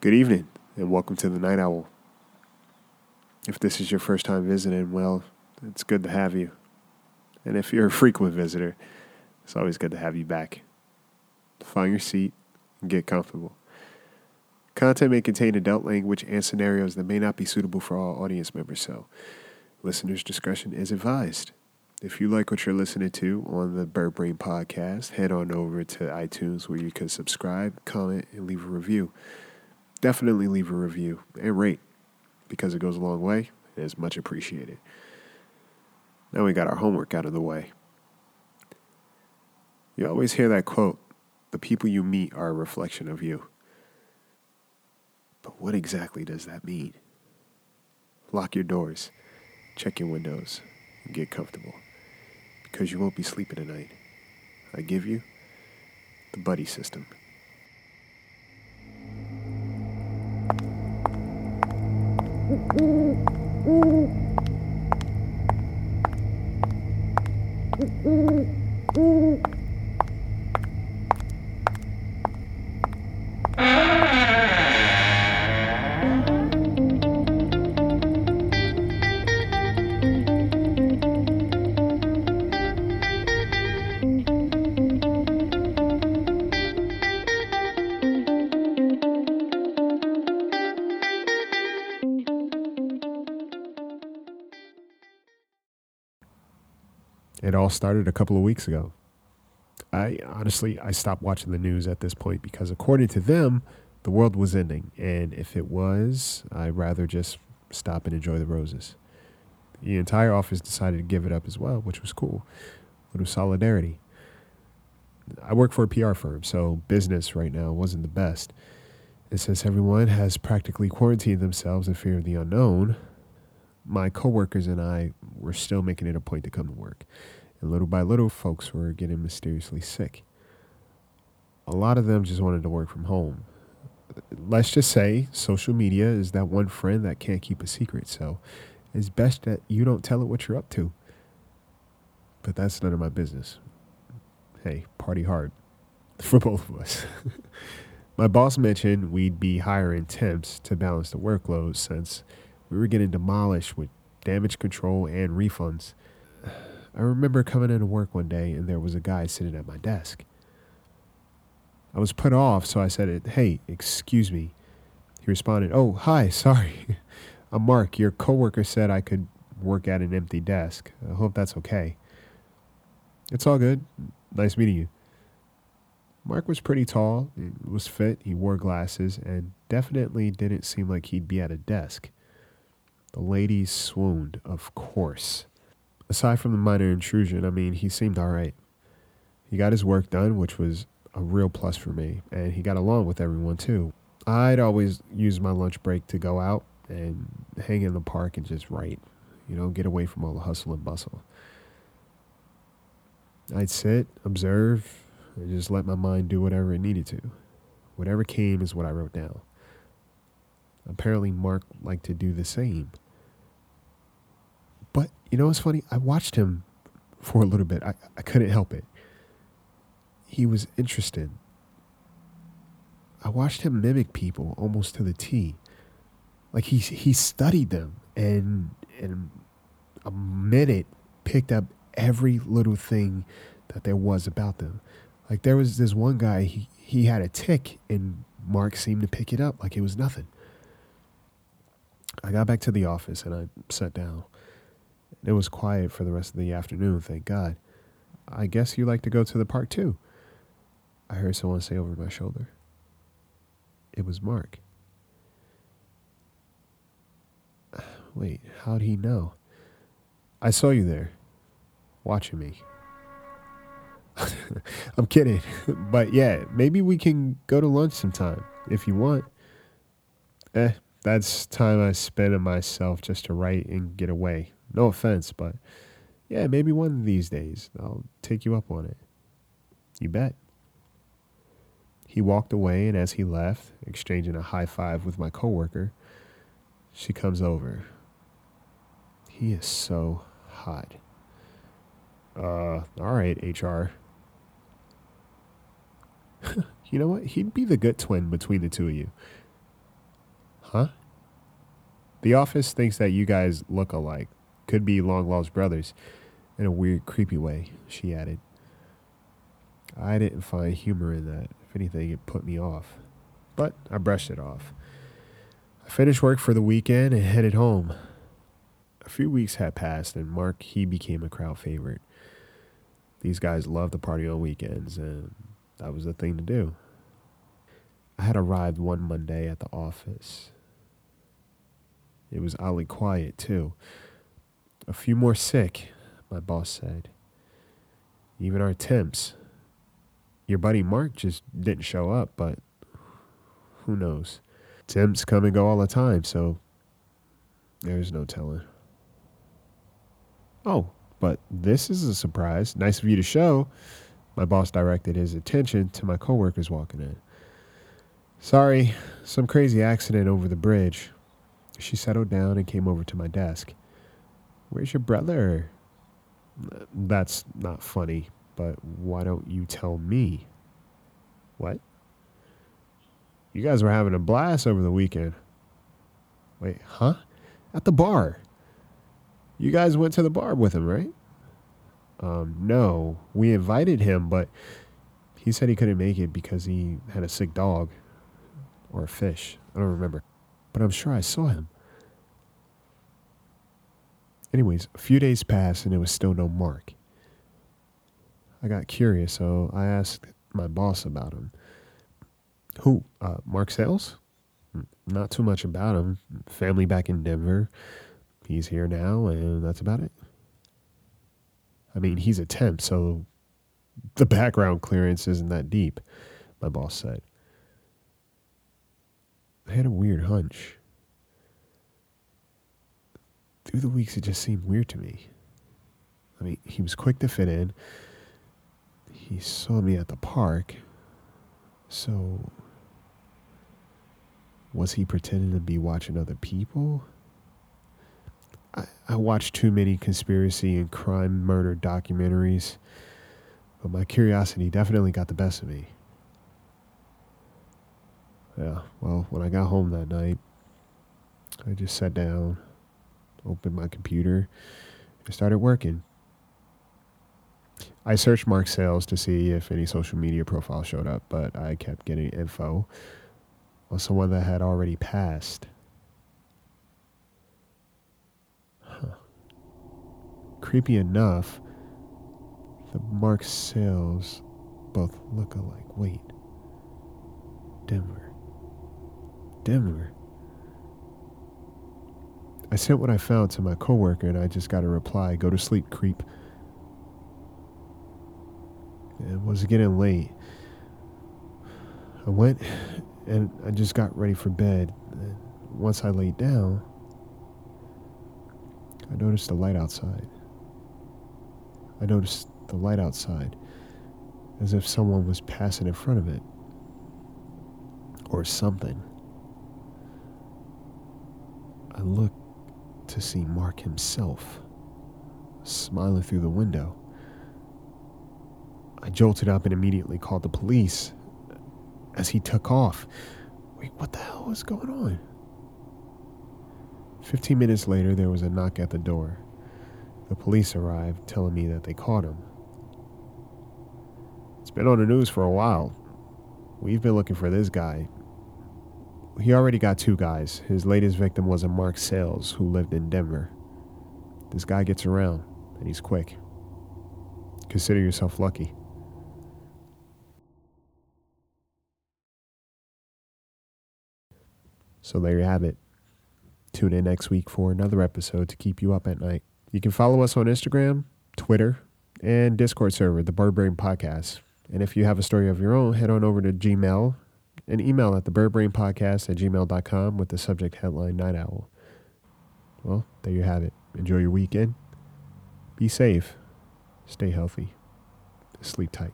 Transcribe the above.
Good evening, and welcome to the Night Owl. If this is your first time visiting, well, it's good to have you. And if you're a frequent visitor, it's always good to have you back. Find your seat and get comfortable. Content may contain adult language and scenarios that may not be suitable for all audience members, so listeners' discretion is advised. If you like what you're listening to on the Bird Brain podcast, head on over to iTunes where you can subscribe, comment, and leave a review. Definitely leave a review and rate because it goes a long way and is much appreciated. Now we got our homework out of the way. You always hear that quote the people you meet are a reflection of you. But what exactly does that mean? Lock your doors, check your windows, and get comfortable because you won't be sleeping tonight. I give you the buddy system. Mm-hmm. It all started a couple of weeks ago. I honestly I stopped watching the news at this point because according to them, the world was ending, and if it was, I'd rather just stop and enjoy the roses. The entire office decided to give it up as well, which was cool. A little solidarity. I work for a PR firm, so business right now wasn't the best. And since everyone has practically quarantined themselves in fear of the unknown, my coworkers and I were still making it a point to come to work. And little by little, folks were getting mysteriously sick. A lot of them just wanted to work from home. Let's just say social media is that one friend that can't keep a secret. So it's best that you don't tell it what you're up to. But that's none of my business. Hey, party hard for both of us. my boss mentioned we'd be hiring temps to balance the workload since we were getting demolished with damage control and refunds. I remember coming into work one day and there was a guy sitting at my desk. I was put off, so I said, Hey, excuse me. He responded, Oh, hi, sorry. I'm Mark. Your coworker said I could work at an empty desk. I hope that's okay. It's all good. Nice meeting you. Mark was pretty tall, was fit, he wore glasses, and definitely didn't seem like he'd be at a desk. The ladies swooned, of course. Aside from the minor intrusion, I mean, he seemed all right. He got his work done, which was a real plus for me, and he got along with everyone too. I'd always use my lunch break to go out and hang in the park and just write, you know, get away from all the hustle and bustle. I'd sit, observe, and just let my mind do whatever it needed to. Whatever came is what I wrote down. Apparently, Mark liked to do the same. But you know what's funny? I watched him for a little bit. I, I couldn't help it. He was interested. I watched him mimic people almost to the T. Like he he studied them and in a minute picked up every little thing that there was about them. Like there was this one guy, he, he had a tic and Mark seemed to pick it up like it was nothing. I got back to the office and I sat down. It was quiet for the rest of the afternoon, thank God. I guess you like to go to the park too. I heard someone say over my shoulder. It was Mark. Wait, how'd he know? I saw you there, watching me. I'm kidding. but yeah, maybe we can go to lunch sometime if you want. Eh, that's time I spend on myself just to write and get away. No offense, but yeah, maybe one of these days I'll take you up on it. You bet. He walked away, and as he left, exchanging a high five with my coworker, she comes over. He is so hot. Uh, all right, HR. you know what? He'd be the good twin between the two of you. Huh? The office thinks that you guys look alike. Could be long lost brothers. In a weird, creepy way, she added. I didn't find humor in that. If anything, it put me off. But I brushed it off. I finished work for the weekend and headed home. A few weeks had passed, and Mark, he became a crowd favorite. These guys love to party on weekends, and that was the thing to do. I had arrived one Monday at the office. It was oddly quiet, too. A few more sick, my boss said. Even our temps. Your buddy Mark just didn't show up, but who knows? Temps come and go all the time, so there's no telling. Oh, but this is a surprise. Nice of you to show. My boss directed his attention to my coworkers walking in. Sorry, some crazy accident over the bridge. She settled down and came over to my desk. Where's your brother? That's not funny, but why don't you tell me? What? You guys were having a blast over the weekend. Wait, huh? At the bar. You guys went to the bar with him, right? Um, no, we invited him, but he said he couldn't make it because he had a sick dog or a fish. I don't remember, but I'm sure I saw him. Anyways, a few days passed and there was still no Mark. I got curious, so I asked my boss about him. Who? Uh, Mark Sales? Hmm, not too much about him. Family back in Denver. He's here now, and that's about it. I mean, he's a temp, so the background clearance isn't that deep, my boss said. Had a weird hunch. Through the weeks, it just seemed weird to me. I mean, he was quick to fit in. He saw me at the park. So, was he pretending to be watching other people? I, I watched too many conspiracy and crime murder documentaries, but my curiosity definitely got the best of me. Yeah, well, when I got home that night, I just sat down, opened my computer, and started working. I searched Mark Sales to see if any social media profile showed up, but I kept getting info on someone that had already passed. Huh. Creepy enough, the Mark Sales both look alike. Wait. Denver. Denver. I sent what I found to my coworker and I just got a reply go to sleep, creep. It was getting late. I went and I just got ready for bed. Once I laid down, I noticed the light outside. I noticed the light outside as if someone was passing in front of it or something. I looked to see Mark himself smiling through the window. I jolted up and immediately called the police as he took off. Wait, what the hell was going on? Fifteen minutes later, there was a knock at the door. The police arrived, telling me that they caught him. It's been on the news for a while. We've been looking for this guy. He already got two guys. His latest victim was a Mark Sales who lived in Denver. This guy gets around, and he's quick. Consider yourself lucky. So there you have it. Tune in next week for another episode to keep you up at night. You can follow us on Instagram, Twitter, and Discord server, the Birdbrain Podcast. And if you have a story of your own, head on over to Gmail and email at the birdbrainpodcast at gmail.com with the subject headline Night Owl. Well, there you have it. Enjoy your weekend. Be safe. Stay healthy. Sleep tight.